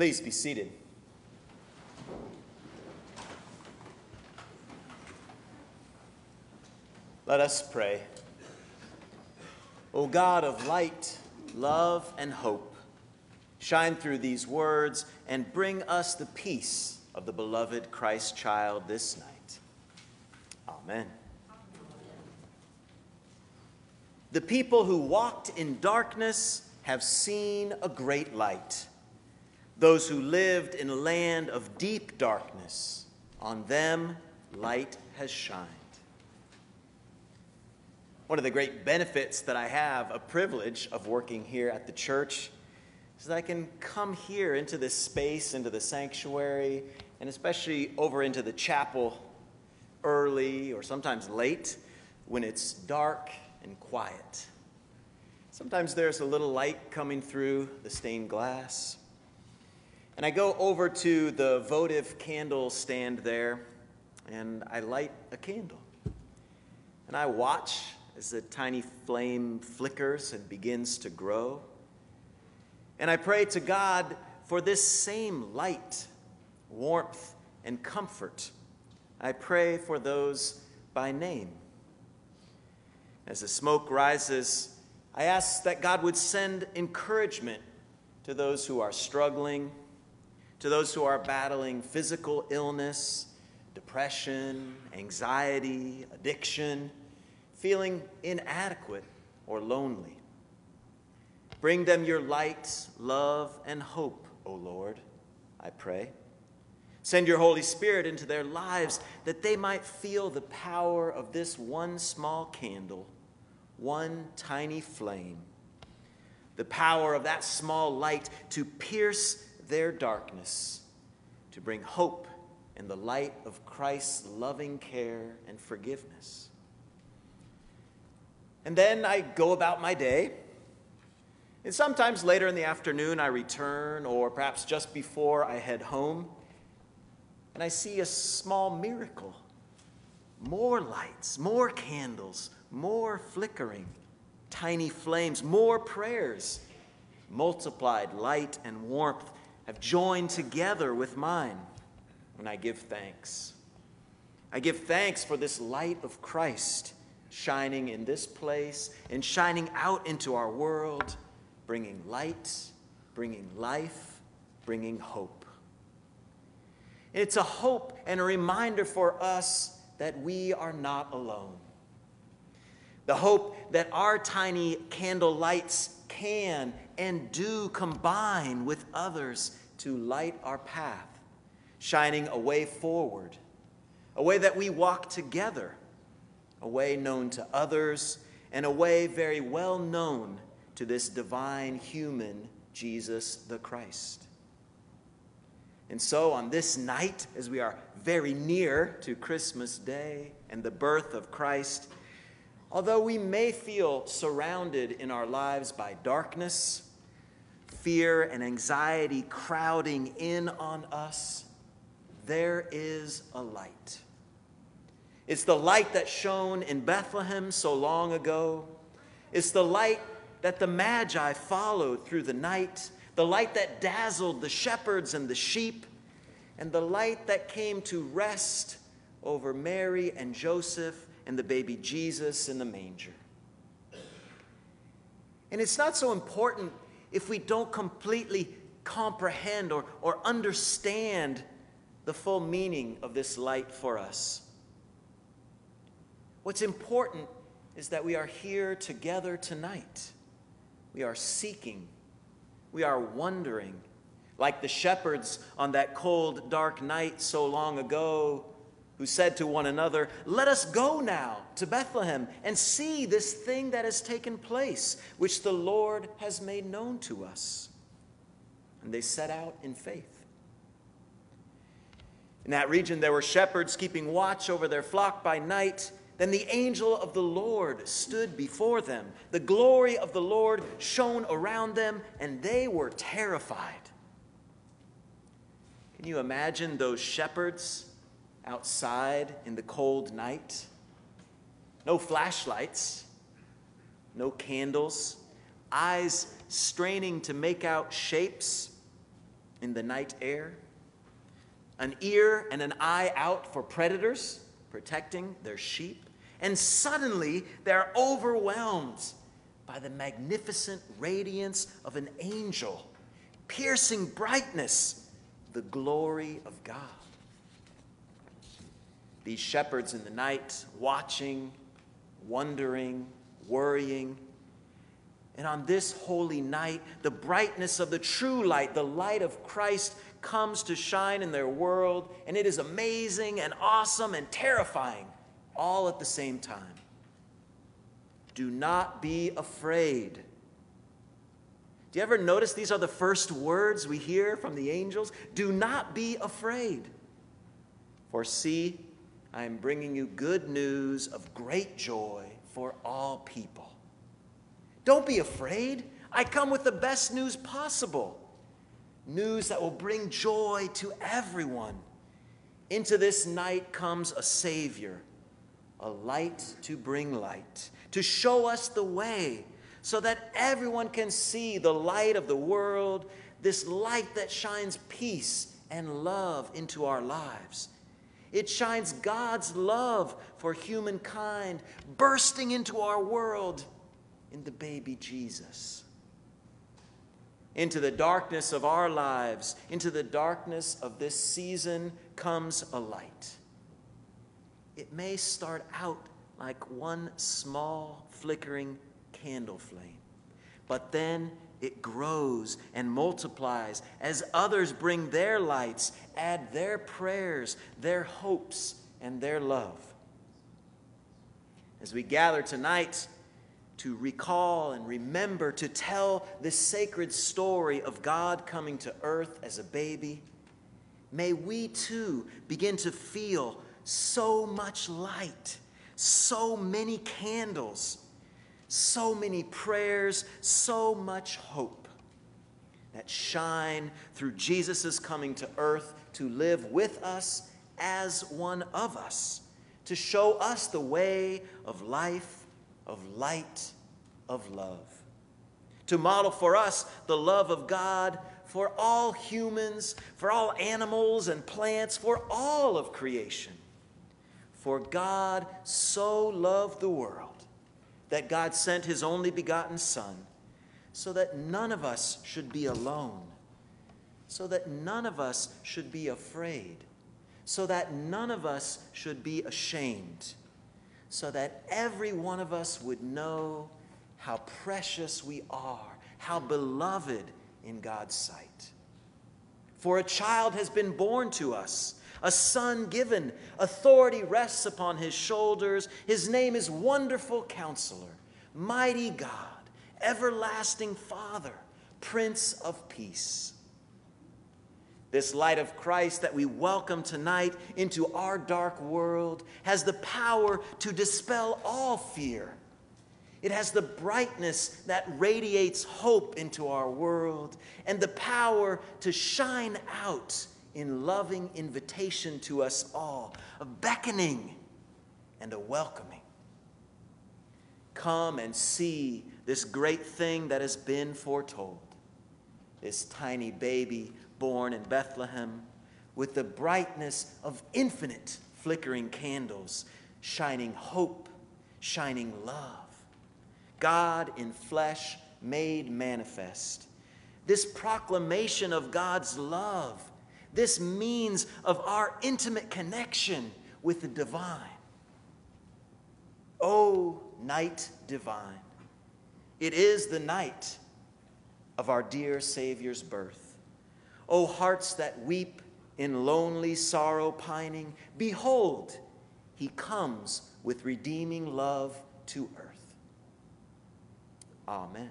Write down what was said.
Please be seated. Let us pray. O God of light, love, and hope, shine through these words and bring us the peace of the beloved Christ child this night. Amen. The people who walked in darkness have seen a great light. Those who lived in a land of deep darkness, on them light has shined. One of the great benefits that I have, a privilege of working here at the church, is that I can come here into this space, into the sanctuary, and especially over into the chapel early or sometimes late when it's dark and quiet. Sometimes there's a little light coming through the stained glass. And I go over to the votive candle stand there and I light a candle. And I watch as the tiny flame flickers and begins to grow. And I pray to God for this same light, warmth, and comfort. I pray for those by name. As the smoke rises, I ask that God would send encouragement to those who are struggling to those who are battling physical illness, depression, anxiety, addiction, feeling inadequate or lonely. Bring them your light, love, and hope, O Lord, I pray. Send your Holy Spirit into their lives that they might feel the power of this one small candle, one tiny flame. The power of that small light to pierce their darkness to bring hope in the light of Christ's loving care and forgiveness. And then I go about my day. And sometimes later in the afternoon, I return, or perhaps just before I head home, and I see a small miracle more lights, more candles, more flickering, tiny flames, more prayers, multiplied light and warmth have joined together with mine when I give thanks. I give thanks for this light of Christ shining in this place and shining out into our world, bringing light, bringing life, bringing hope. It's a hope and a reminder for us that we are not alone. The hope that our tiny candle lights can and do combine with others to light our path, shining a way forward, a way that we walk together, a way known to others, and a way very well known to this divine human Jesus the Christ. And so, on this night, as we are very near to Christmas Day and the birth of Christ, although we may feel surrounded in our lives by darkness, fear and anxiety crowding in on us, there is a light. It's the light that shone in Bethlehem so long ago. It's the light that the Magi followed through the night, the light that dazzled the shepherds and the sheep, and the light that came to rest over Mary and Joseph and the baby Jesus in the manger. And it's not so important if we don't completely comprehend or, or understand the full meaning of this light for us. What's important is that we are here together tonight. We are seeking, we are wondering, like the shepherds on that cold, dark night so long ago who said to one another, Let us go now to Bethlehem and see this thing that has taken place, which the Lord has made known to us. And they set out in faith. In that region, there were shepherds keeping watch over their flock by night. Then the angel of the Lord stood before them. The glory of the Lord shone around them, and they were terrified. Can you imagine those shepherds? Outside in the cold night. No flashlights, no candles, eyes straining to make out shapes, in the night air, an ear and an eye out for predators protecting their sheep, and suddenly they're overwhelmed by the magnificent radiance of an angel, piercing brightness, the glory of God. These shepherds in the night, watching, wondering, worrying, and on this holy night, the brightness of the true light, the light of Christ, comes to shine in their world, and it is amazing and awesome and terrifying all at the same time. Do not be afraid. Do you ever notice these are the first words we hear from the angels? Do not be afraid. For see, I am bringing you good news of great joy for all people. Don't be afraid. I come with the best news possible news that will bring joy to everyone. Into this night comes a Savior, a light to bring light, to show us the way, so that everyone can see the light of the world, this light that shines peace and love into our lives. It shines God's love for humankind bursting into our world in the baby Jesus. Into the darkness of our lives, into the darkness of this season comes a light. It may start out like one small flickering candle flame, but then it grows and multiplies as others bring their lights, add their prayers, their hopes, and their love. As we gather tonight, to recall and remember to tell this sacred story of God coming to earth as a baby, may we too begin to feel so much light, so many candles, so many prayers, so much hope that shine through Jesus' coming to earth to live with us as one of us, to show us the way of life of light, of love. To model for us the love of God for all humans, for all animals and plants, for all of creation. For God so loved the world that God sent his only begotten Son, so that none of us should be alone, so that none of us should be afraid, so that none of us should be ashamed so that every one of us would know how precious we are, how beloved in God's sight. For a child has been born to us, a son given, authority rests upon his shoulders. His name is Wonderful Counselor, Mighty God, Everlasting Father, Prince of Peace. This light of Christ that we welcome tonight into our dark world has the power to dispel all fear. It has the brightness that radiates hope into our world and the power to shine out in loving invitation to us all, a beckoning and a welcoming. Come and see this great thing that has been foretold. This tiny baby born in Bethlehem with the brightness of infinite flickering candles, shining hope, shining love. God in flesh made manifest. This proclamation of God's love, this means of our intimate connection with the divine. O night divine, it is the night of our dear Savior's birth. O hearts that weep in lonely sorrow pining, behold, he comes with redeeming love to earth. Amen.